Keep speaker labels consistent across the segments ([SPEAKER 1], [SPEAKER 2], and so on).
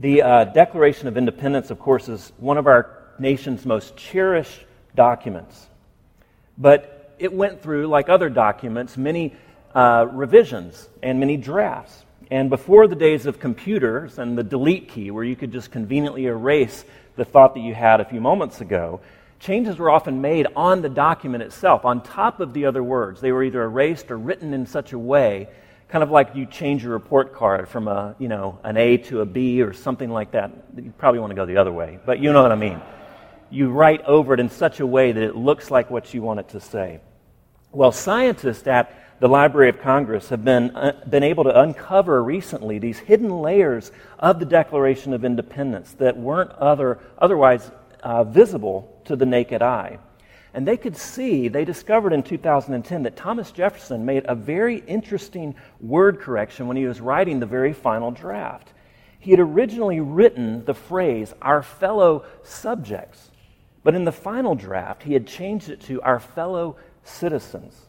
[SPEAKER 1] The uh, Declaration of Independence, of course, is one of our nation's most cherished documents. But it went through, like other documents, many uh, revisions and many drafts. And before the days of computers and the delete key, where you could just conveniently erase the thought that you had a few moments ago, changes were often made on the document itself, on top of the other words. They were either erased or written in such a way kind of like you change your report card from a, you know, an A to a B or something like that. You probably want to go the other way, but you know what I mean. You write over it in such a way that it looks like what you want it to say. Well, scientists at the Library of Congress have been, uh, been able to uncover recently these hidden layers of the Declaration of Independence that weren't other, otherwise uh, visible to the naked eye. And they could see, they discovered in 2010 that Thomas Jefferson made a very interesting word correction when he was writing the very final draft. He had originally written the phrase, our fellow subjects, but in the final draft, he had changed it to our fellow citizens.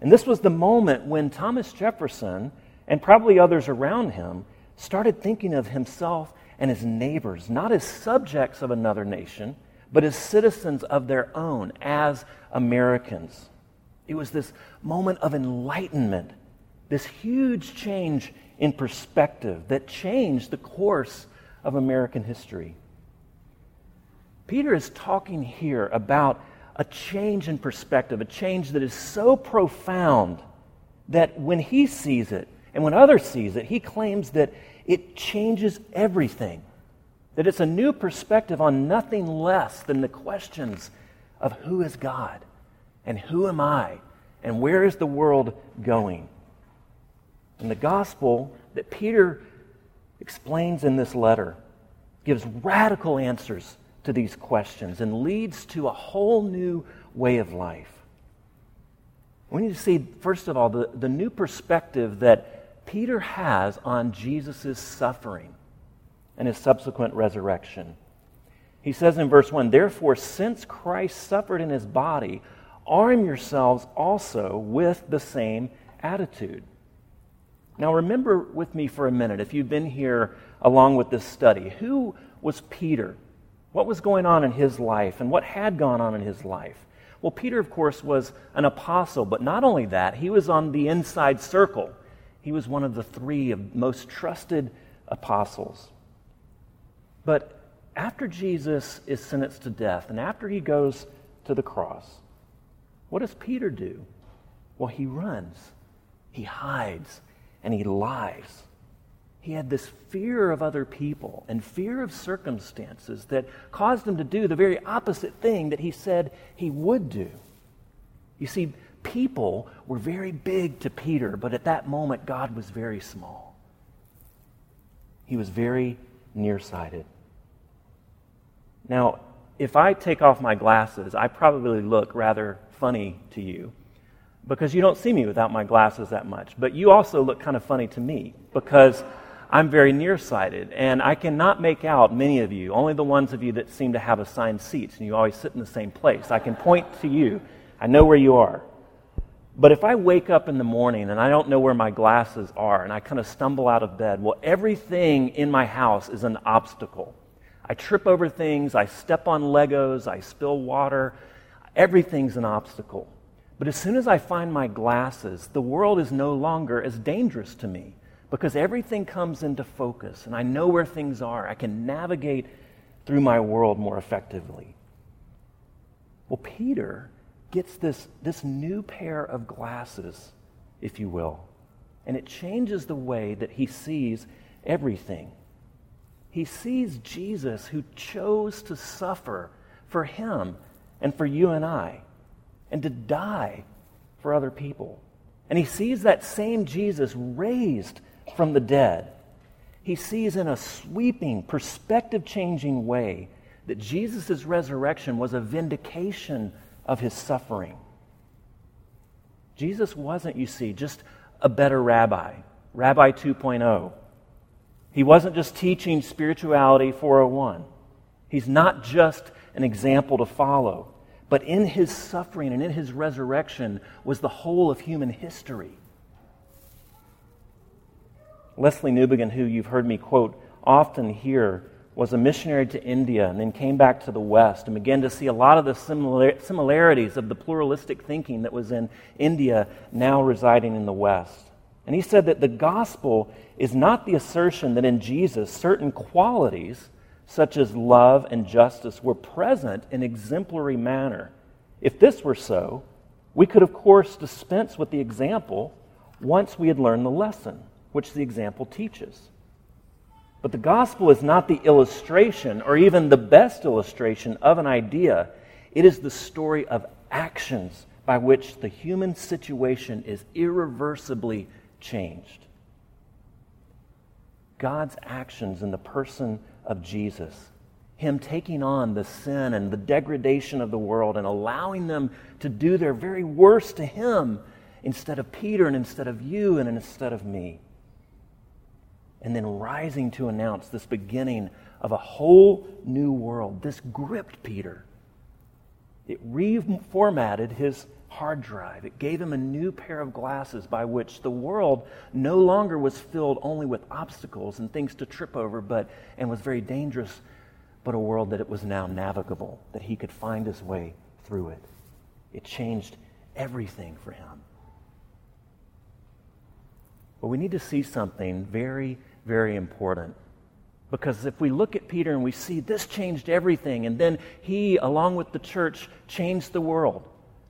[SPEAKER 1] And this was the moment when Thomas Jefferson, and probably others around him, started thinking of himself and his neighbors, not as subjects of another nation but as citizens of their own, as Americans. It was this moment of enlightenment, this huge change in perspective that changed the course of American history. Peter is talking here about a change in perspective, a change that is so profound that when he sees it and when others sees it, he claims that it changes everything. That it's a new perspective on nothing less than the questions of who is God and who am I and where is the world going. And the gospel that Peter explains in this letter gives radical answers to these questions and leads to a whole new way of life. We need to see, first of all, the, the new perspective that Peter has on Jesus' suffering and his subsequent resurrection. He says in verse 1 Therefore, since Christ suffered in his body, arm yourselves also with the same attitude. Now, remember with me for a minute, if you've been here along with this study, who was Peter? What was going on in his life, and what had gone on in his life? Well, Peter, of course, was an apostle, but not only that, he was on the inside circle. He was one of the three most trusted apostles. But after Jesus is sentenced to death and after he goes to the cross, what does Peter do? Well, he runs, he hides, and he lies. He had this fear of other people and fear of circumstances that caused him to do the very opposite thing that he said he would do. You see, people were very big to Peter, but at that moment, God was very small. He was very nearsighted. Now, if I take off my glasses, I probably look rather funny to you because you don't see me without my glasses that much. But you also look kind of funny to me because I'm very nearsighted and I cannot make out many of you, only the ones of you that seem to have assigned seats and you always sit in the same place. I can point to you, I know where you are. But if I wake up in the morning and I don't know where my glasses are and I kind of stumble out of bed, well, everything in my house is an obstacle. I trip over things, I step on Legos, I spill water. Everything's an obstacle. But as soon as I find my glasses, the world is no longer as dangerous to me because everything comes into focus and I know where things are. I can navigate through my world more effectively. Well, Peter gets this, this new pair of glasses, if you will, and it changes the way that he sees everything he sees Jesus who chose to suffer for him and for you and I, and to die for other people. And he sees that same Jesus raised from the dead. He sees in a sweeping, perspective changing way that Jesus' resurrection was a vindication of his suffering. Jesus wasn't, you see, just a better rabbi, Rabbi 2.0. He wasn't just teaching spirituality 401. He's not just an example to follow, but in his suffering and in his resurrection was the whole of human history. Lesslie Newbigin, who you've heard me quote often here, was a missionary to India and then came back to the West and began to see a lot of the similar, similarities of the pluralistic thinking that was in India now residing in the West. And he said that the gospel is not the assertion that in Jesus certain qualities, such as love and justice, were present in exemplary manner. If this were so, we could, of course, dispense with the example once we had learned the lesson, which the example teaches. But the gospel is not the illustration or even the best illustration of an idea, it is the story of actions by which the human situation is irreversibly changed. God's actions in the person of Jesus, Him taking on the sin and the degradation of the world and allowing them to do their very worst to Him instead of Peter and instead of you and instead of me and then rising to announce this beginning of a whole new world. This gripped Peter. It reformatted his hard drive. It gave him a new pair of glasses by which the world no longer was filled only with obstacles and things to trip over, but and was very dangerous, but a world that it was now navigable, that he could find his way through it. It changed everything for him. But we need to see something very very important. Because if we look at Peter and we see this changed everything, and then he, along with the church, changed the world,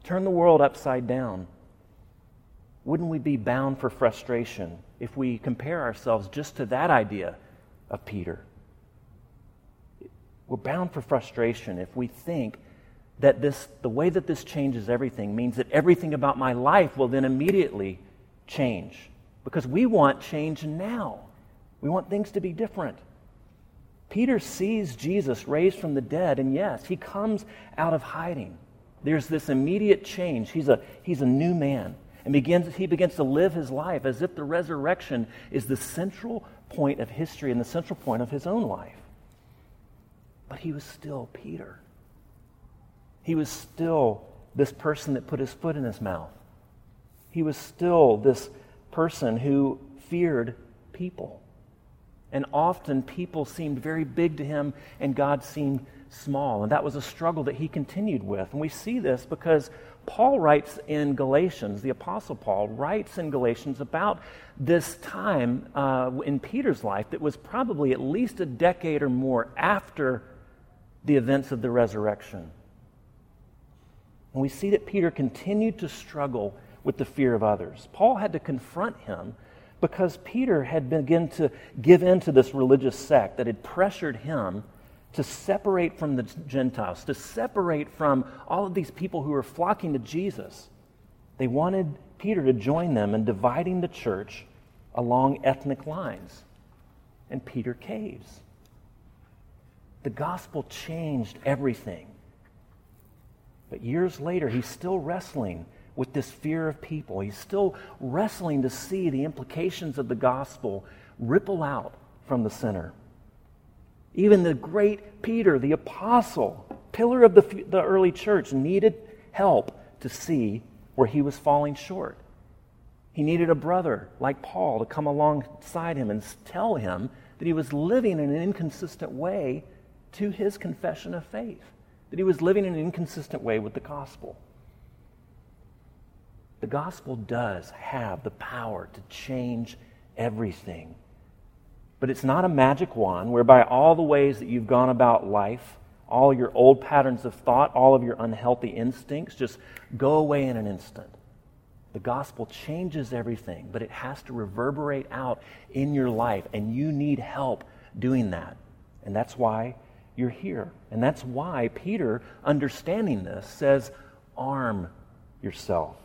[SPEAKER 1] turned the world upside down, wouldn't we be bound for frustration if we compare ourselves just to that idea of Peter? We're bound for frustration if we think that this, the way that this changes everything means that everything about my life will then immediately change. Because we want change now. We want things to be different. Peter sees Jesus raised from the dead, and yes, he comes out of hiding. There's this immediate change. He's a, he's a new man. And begins, he begins to live his life as if the resurrection is the central point of history and the central point of his own life. But he was still Peter. He was still this person that put his foot in his mouth. He was still this person who feared people. And often people seemed very big to him and God seemed small. And that was a struggle that he continued with. And we see this because Paul writes in Galatians, the Apostle Paul writes in Galatians about this time uh, in Peter's life that was probably at least a decade or more after the events of the resurrection. And we see that Peter continued to struggle with the fear of others. Paul had to confront him because Peter had begun to give in to this religious sect that had pressured him to separate from the Gentiles, to separate from all of these people who were flocking to Jesus. They wanted Peter to join them in dividing the church along ethnic lines. And Peter caves. The gospel changed everything. But years later, he's still wrestling with this fear of people. He's still wrestling to see the implications of the gospel ripple out from the center. Even the great Peter, the apostle, pillar of the, the early church, needed help to see where he was falling short. He needed a brother like Paul to come alongside him and tell him that he was living in an inconsistent way to his confession of faith, that he was living in an inconsistent way with the gospel. The gospel does have the power to change everything. But it's not a magic wand whereby all the ways that you've gone about life, all your old patterns of thought, all of your unhealthy instincts just go away in an instant. The gospel changes everything, but it has to reverberate out in your life, and you need help doing that. And that's why you're here. And that's why Peter, understanding this, says, arm yourself.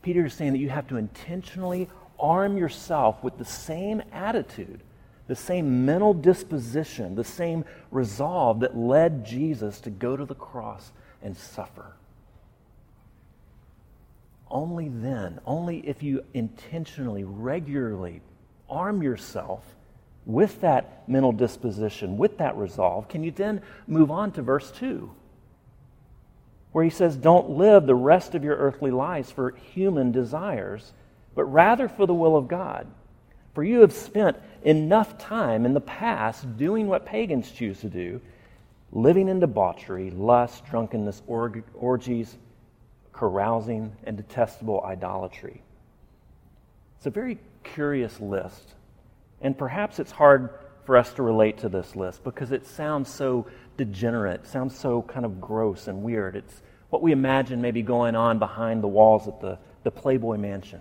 [SPEAKER 1] Peter is saying that you have to intentionally arm yourself with the same attitude, the same mental disposition, the same resolve that led Jesus to go to the cross and suffer. Only then, only if you intentionally, regularly arm yourself with that mental disposition, with that resolve, can you then move on to verse 2 where he says, Don't live the rest of your earthly lives for human desires, but rather for the will of God. For you have spent enough time in the past doing what pagans choose to do, living in debauchery, lust, drunkenness, orgies, carousing, and detestable idolatry. It's a very curious list. And perhaps it's hard for us to relate to this list because it sounds so degenerate, sounds so kind of gross and weird. It's what we imagine maybe going on behind the walls at the, the Playboy Mansion.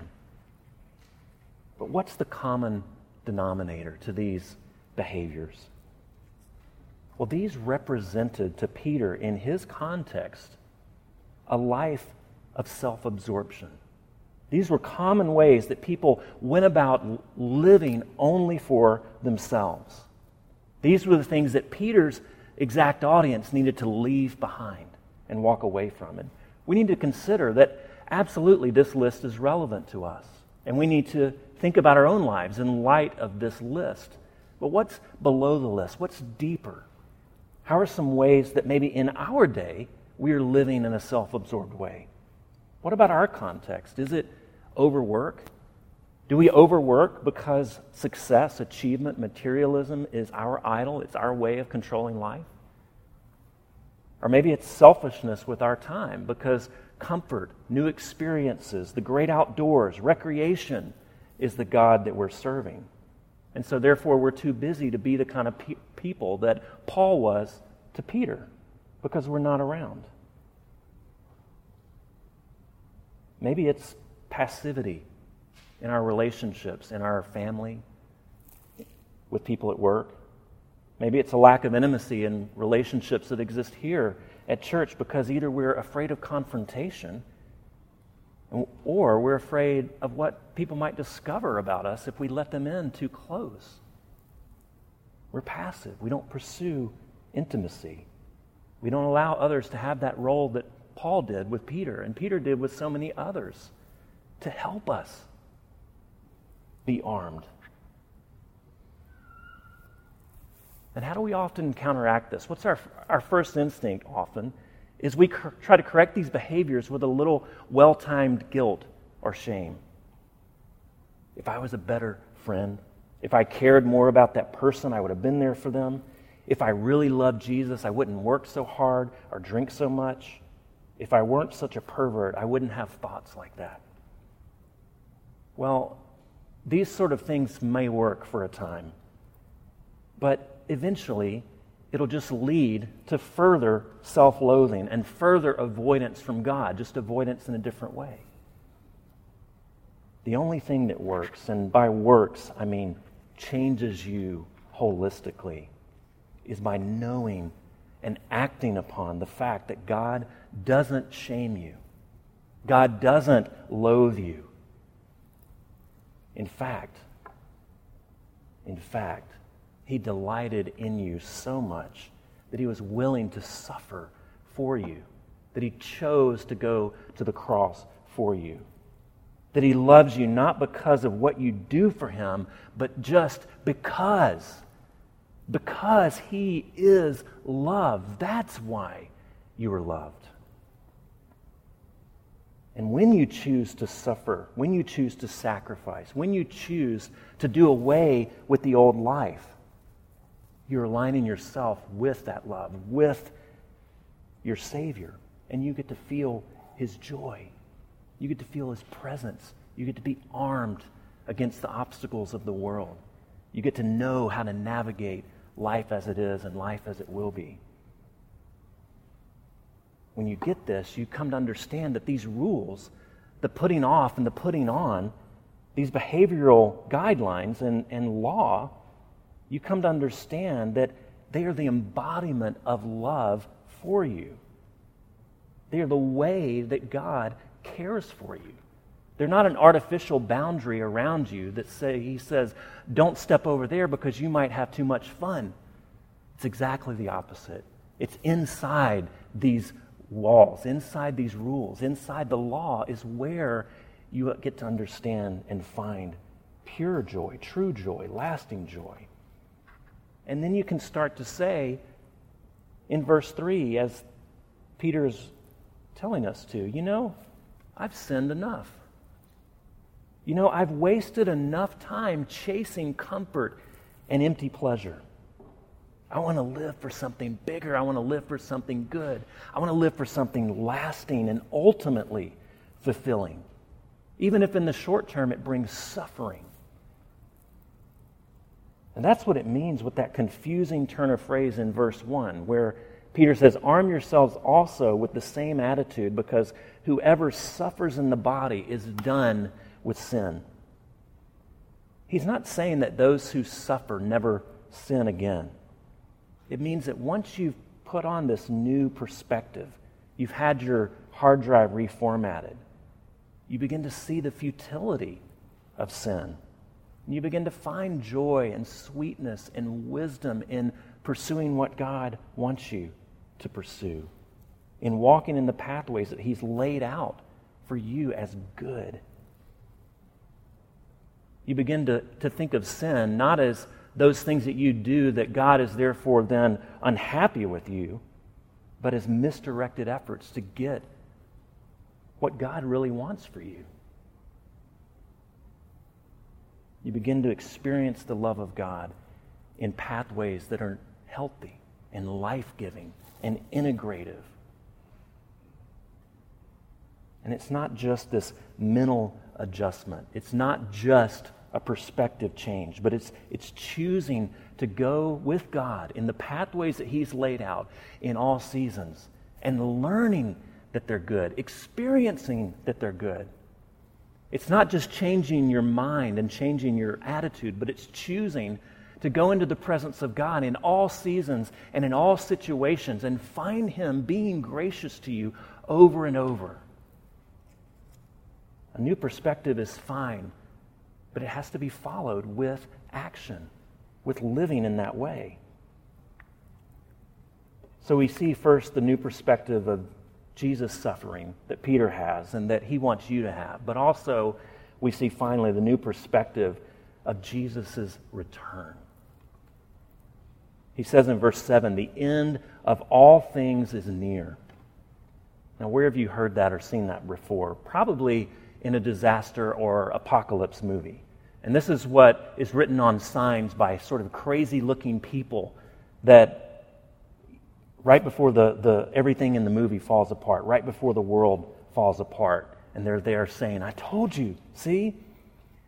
[SPEAKER 1] But what's the common denominator to these behaviors? Well, these represented to Peter in his context a life of self absorption. These were common ways that people went about living only for themselves. These were the things that Peter's exact audience needed to leave behind and walk away from. And we need to consider that absolutely this list is relevant to us. And we need to think about our own lives in light of this list. But what's below the list? What's deeper? How are some ways that maybe in our day we are living in a self absorbed way? What about our context? Is it overwork? Do we overwork because success, achievement, materialism is our idol? It's our way of controlling life? Or maybe it's selfishness with our time because comfort, new experiences, the great outdoors, recreation is the God that we're serving. And so, therefore, we're too busy to be the kind of pe- people that Paul was to Peter because we're not around. Maybe it's passivity in our relationships, in our family, with people at work. Maybe it's a lack of intimacy in relationships that exist here at church because either we're afraid of confrontation or we're afraid of what people might discover about us if we let them in too close. We're passive. We don't pursue intimacy. We don't allow others to have that role that Paul did with Peter and Peter did with so many others to help us be armed. And how do we often counteract this? What's our, our first instinct often? Is we cr- try to correct these behaviors with a little well timed guilt or shame. If I was a better friend, if I cared more about that person, I would have been there for them. If I really loved Jesus, I wouldn't work so hard or drink so much. If I weren't such a pervert, I wouldn't have thoughts like that. Well, these sort of things may work for a time, but eventually it'll just lead to further self loathing and further avoidance from God, just avoidance in a different way. The only thing that works, and by works I mean changes you holistically, is by knowing and acting upon the fact that God doesn't shame you, God doesn't loathe you. In fact, in fact, he delighted in you so much that he was willing to suffer for you, that he chose to go to the cross for you, that he loves you not because of what you do for him, but just because. Because he is love. That's why you are loved. And when you choose to suffer, when you choose to sacrifice, when you choose to do away with the old life, you're aligning yourself with that love, with your Savior. And you get to feel His joy. You get to feel His presence. You get to be armed against the obstacles of the world. You get to know how to navigate life as it is and life as it will be when you get this, you come to understand that these rules, the putting off and the putting on, these behavioral guidelines and, and law, you come to understand that they are the embodiment of love for you. They are the way that God cares for you. They're not an artificial boundary around you that say he says, don't step over there because you might have too much fun. It's exactly the opposite. It's inside these walls, inside these rules, inside the law, is where you get to understand and find pure joy, true joy, lasting joy. And then you can start to say in verse 3, as Peter's telling us to, you know, I've sinned enough. You know, I've wasted enough time chasing comfort and empty pleasure. I want to live for something bigger. I want to live for something good. I want to live for something lasting and ultimately fulfilling, even if in the short term it brings suffering. And that's what it means with that confusing turn of phrase in verse 1, where Peter says, Arm yourselves also with the same attitude, because whoever suffers in the body is done with sin. He's not saying that those who suffer never sin again. It means that once you've put on this new perspective, you've had your hard drive reformatted, you begin to see the futility of sin. And you begin to find joy and sweetness and wisdom in pursuing what God wants you to pursue, in walking in the pathways that He's laid out for you as good. You begin to, to think of sin not as those things that you do that God is therefore then unhappy with you, but as misdirected efforts to get what God really wants for you. You begin to experience the love of God in pathways that are healthy and life giving and integrative. And it's not just this mental adjustment, it's not just a perspective change, but it's, it's choosing to go with God in the pathways that He's laid out in all seasons and learning that they're good, experiencing that they're good. It's not just changing your mind and changing your attitude, but it's choosing to go into the presence of God in all seasons and in all situations and find Him being gracious to you over and over. A new perspective is fine, but it has to be followed with action, with living in that way. So we see first the new perspective of Jesus' suffering that Peter has and that he wants you to have. But also, we see finally the new perspective of Jesus' return. He says in verse 7 the end of all things is near. Now, where have you heard that or seen that before? Probably in a disaster or apocalypse movie. And this is what is written on signs by sort of crazy looking people that right before the, the, everything in the movie falls apart, right before the world falls apart. And they're there saying, I told you, see?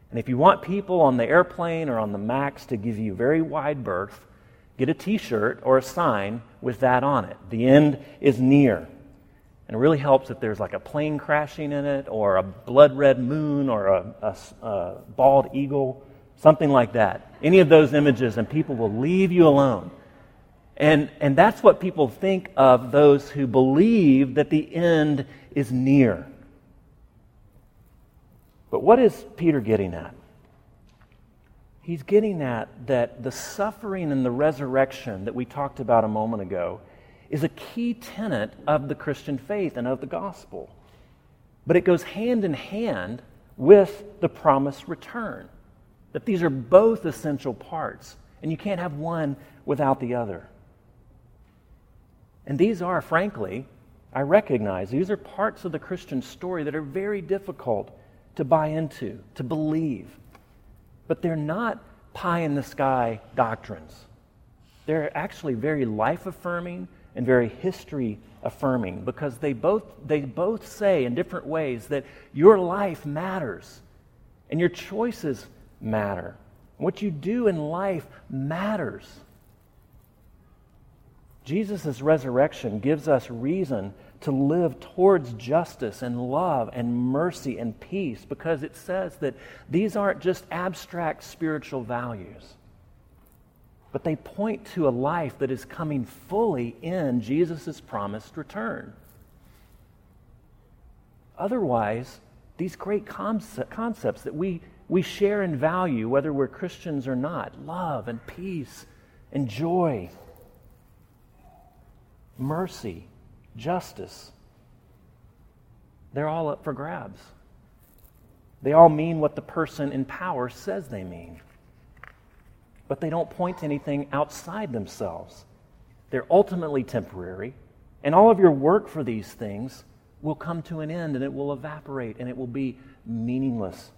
[SPEAKER 1] And if you want people on the airplane or on the MAX to give you very wide berth, get a t shirt or a sign with that on it. The end is near. And it really helps if there's like a plane crashing in it, or a blood red moon, or a, a, a bald eagle, something like that. Any of those images, and people will leave you alone and, and that's what people think of those who believe that the end is near. But what is Peter getting at? He's getting at that the suffering and the resurrection that we talked about a moment ago is a key tenet of the Christian faith and of the gospel. But it goes hand in hand with the promised return. That these are both essential parts, and you can't have one without the other. And these are, frankly, I recognize, these are parts of the Christian story that are very difficult to buy into, to believe. But they're not pie in the sky doctrines. They're actually very life affirming and very history affirming because they both, they both say in different ways that your life matters and your choices matter. What you do in life matters. Jesus' resurrection gives us reason to live towards justice and love and mercy and peace because it says that these aren't just abstract spiritual values, but they point to a life that is coming fully in Jesus' promised return. Otherwise, these great concepts that we, we share and value, whether we're Christians or not love and peace and joy mercy, justice. They're all up for grabs. They all mean what the person in power says they mean. But they don't point to anything outside themselves. They're ultimately temporary, and all of your work for these things will come to an end and it will evaporate and it will be meaningless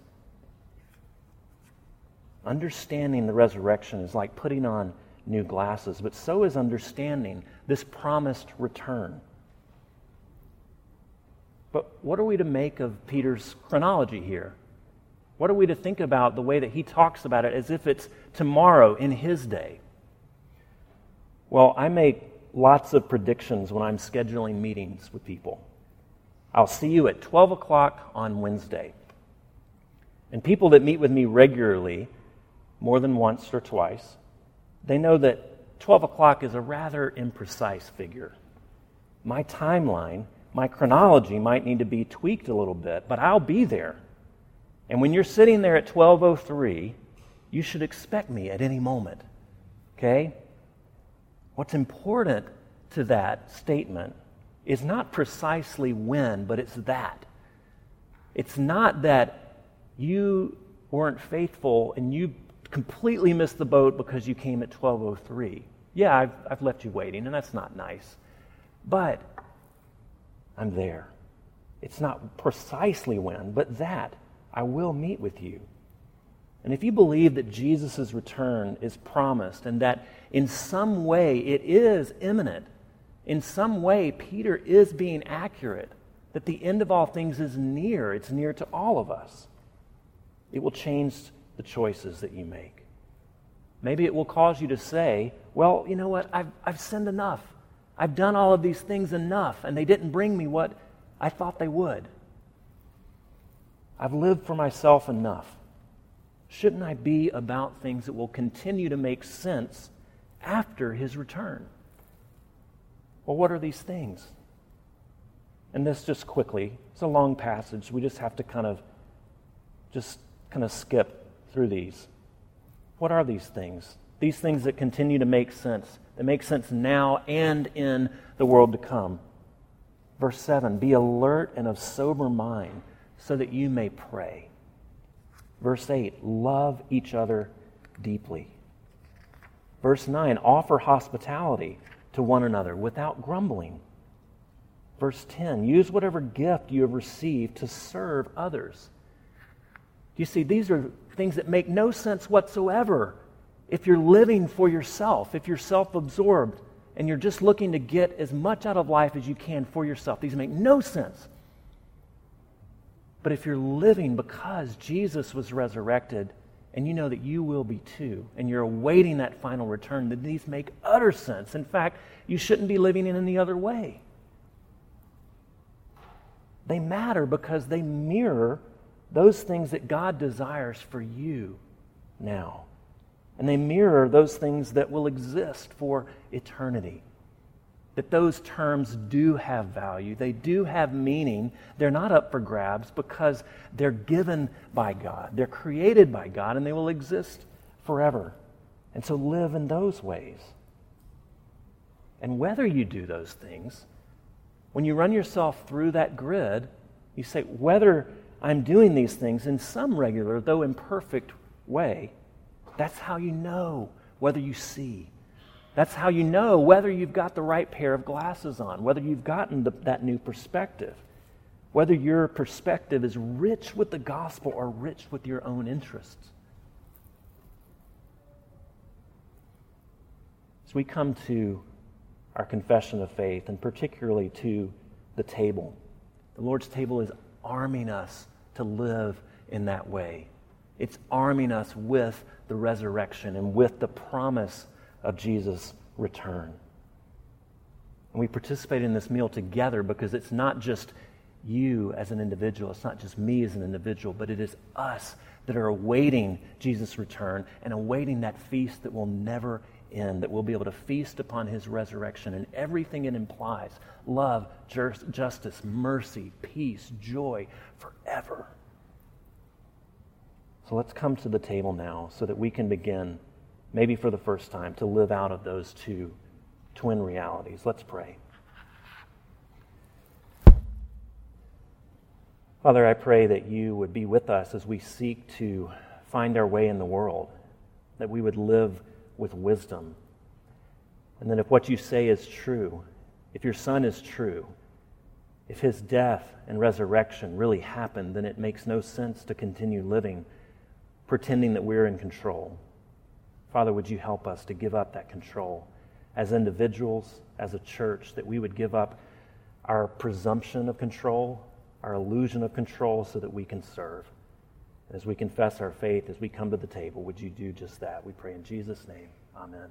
[SPEAKER 1] Understanding the resurrection is like putting on new glasses, but so is understanding this promised return. But what are we to make of Peter's chronology here? What are we to think about the way that he talks about it as if it's tomorrow in his day? Well, I make lots of predictions when I'm scheduling meetings with people. I'll see you at 12 o'clock on Wednesday. And people that meet with me regularly, more than once or twice, they know that 12 o'clock is a rather imprecise figure. My timeline, my chronology might need to be tweaked a little bit, but I'll be there. And when you're sitting there at 1203, you should expect me at any moment. Okay? What's important to that statement is not precisely when, but it's that. It's not that you weren't faithful and you completely missed the boat because you came at 1203. Yeah, I've, I've left you waiting, and that's not nice. But I'm there. It's not precisely when, but that. I will meet with you. And if you believe that Jesus' return is promised and that in some way it is imminent, in some way Peter is being accurate, that the end of all things is near, it's near to all of us, it will change the choices that you make. Maybe it will cause you to say, well, you know what? I've, I've sinned enough. I've done all of these things enough, and they didn't bring me what I thought they would. I've lived for myself enough. Shouldn't I be about things that will continue to make sense after his return? Well, what are these things? And this just quickly, it's a long passage. We just have to kind of just kind of skip through these. What are these things? These things that continue to make sense, that make sense now and in the world to come. Verse 7 Be alert and of sober mind so that you may pray. Verse 8 Love each other deeply. Verse 9 Offer hospitality to one another without grumbling. Verse 10 Use whatever gift you have received to serve others. Do you see, these are things that make no sense whatsoever if you're living for yourself, if you're self absorbed, and you're just looking to get as much out of life as you can for yourself. These make no sense. But if you're living because Jesus was resurrected, and you know that you will be too, and you're awaiting that final return, then these make utter sense. In fact, you shouldn't be living in any other way. They matter because they mirror those things that God desires for you now. And they mirror those things that will exist for eternity. That those terms do have value, they do have meaning. They're not up for grabs because they're given by God, they're created by God, and they will exist forever. And so live in those ways. And whether you do those things, when you run yourself through that grid, you say, whether I'm doing these things in some regular, though imperfect way. That's how you know whether you see. That's how you know whether you've got the right pair of glasses on, whether you've gotten the, that new perspective, whether your perspective is rich with the gospel or rich with your own interests. As we come to our confession of faith, and particularly to the table, the Lord's table is arming us to live in that way. It's arming us with the resurrection and with the promise of Jesus' return. And we participate in this meal together because it's not just you as an individual, it's not just me as an individual, but it is us that are awaiting Jesus' return and awaiting that feast that will never end, that we'll be able to feast upon his resurrection and everything it implies love, justice, mercy, peace, joy forever. So let's come to the table now so that we can begin, maybe for the first time, to live out of those two twin realities. Let's pray. Father, I pray that you would be with us as we seek to find our way in the world, that we would live with wisdom. And then, if what you say is true, if your son is true, if his death and resurrection really happened, then it makes no sense to continue living pretending that we're in control. Father, would you help us to give up that control as individuals, as a church, that we would give up our presumption of control, our illusion of control, so that we can serve. As we confess our faith, as we come to the table, would you do just that? We pray in Jesus' name. Amen.